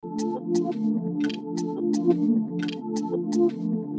Thank you.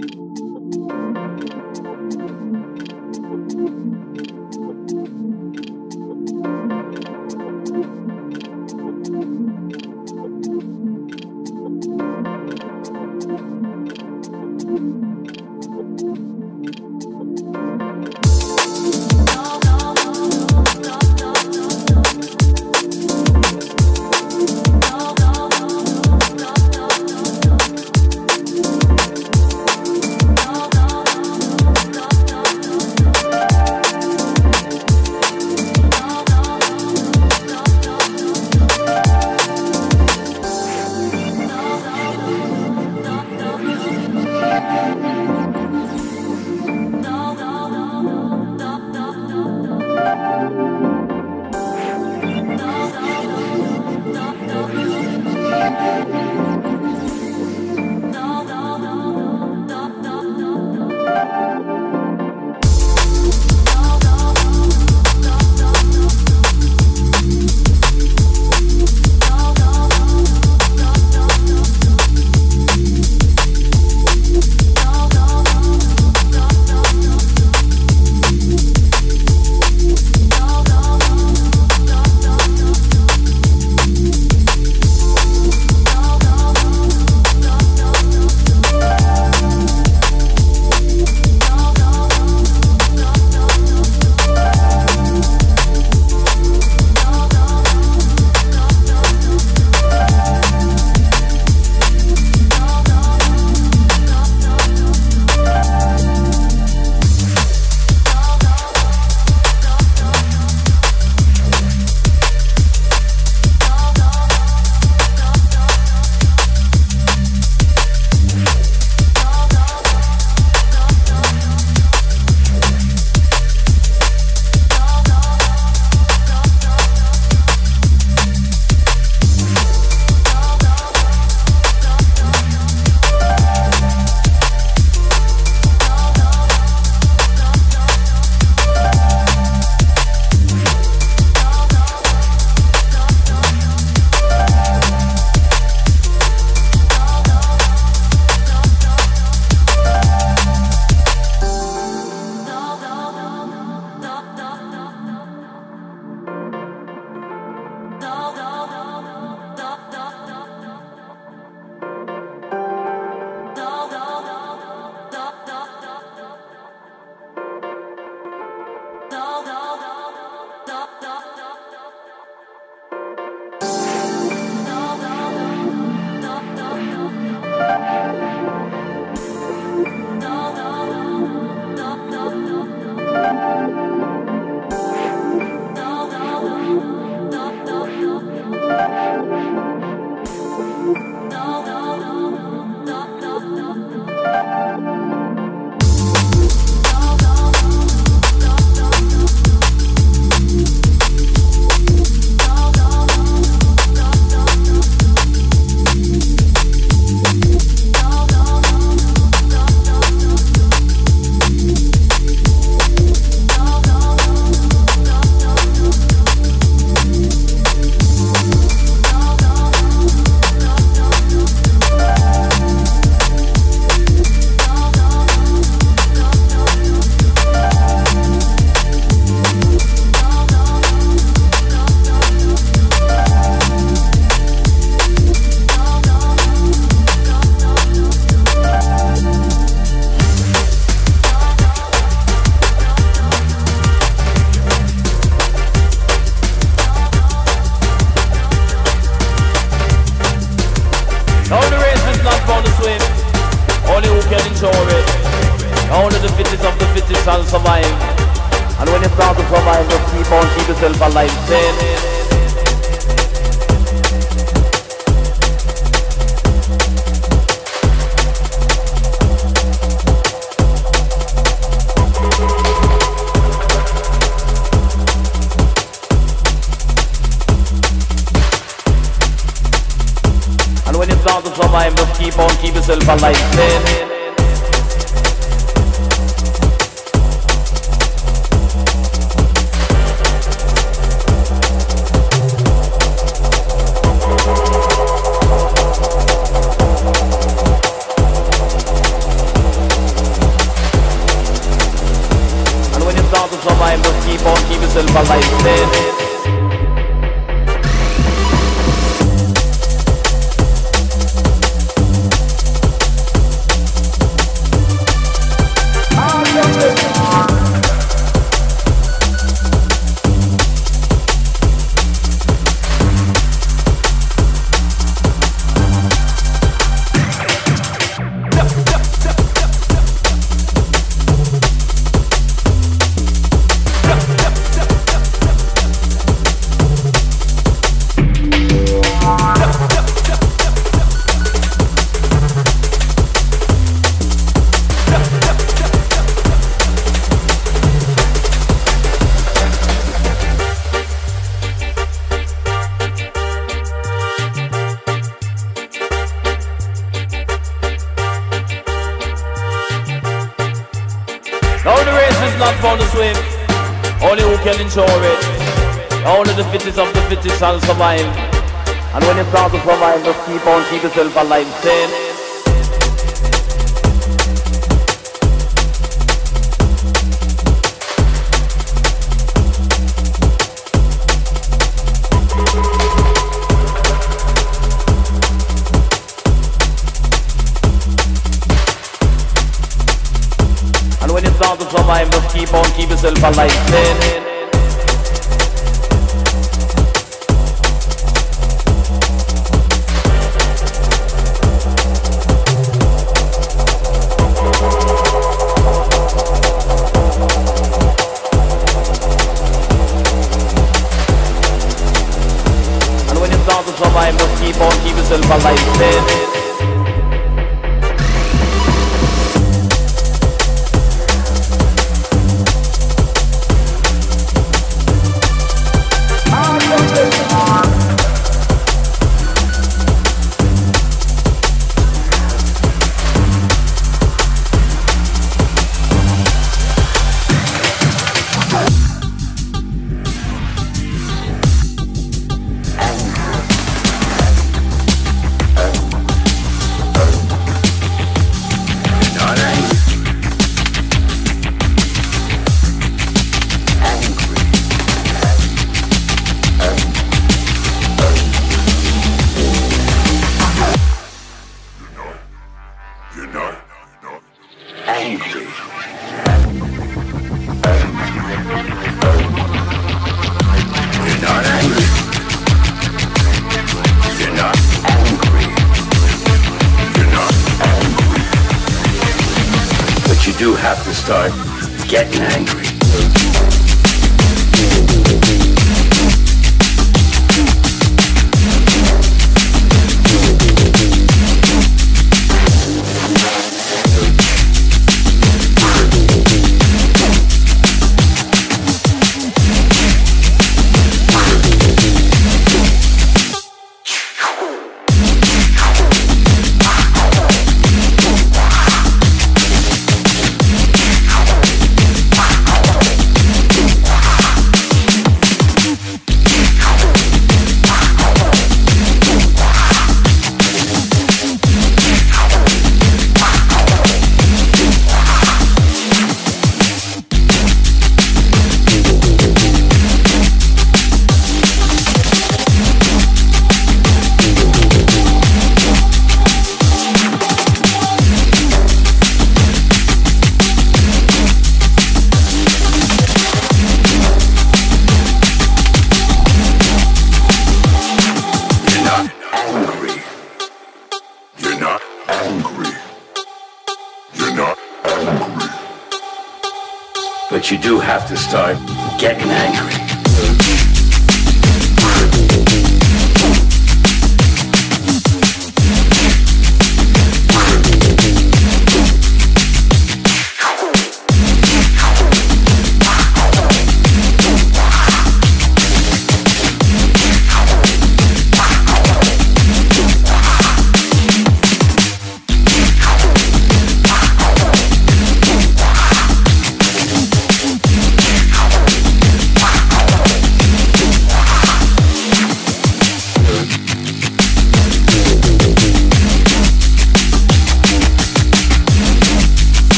yourself alive. Ten. make yourself alive, sin. survive, just keep on, keep yourself alive. silver life, baby.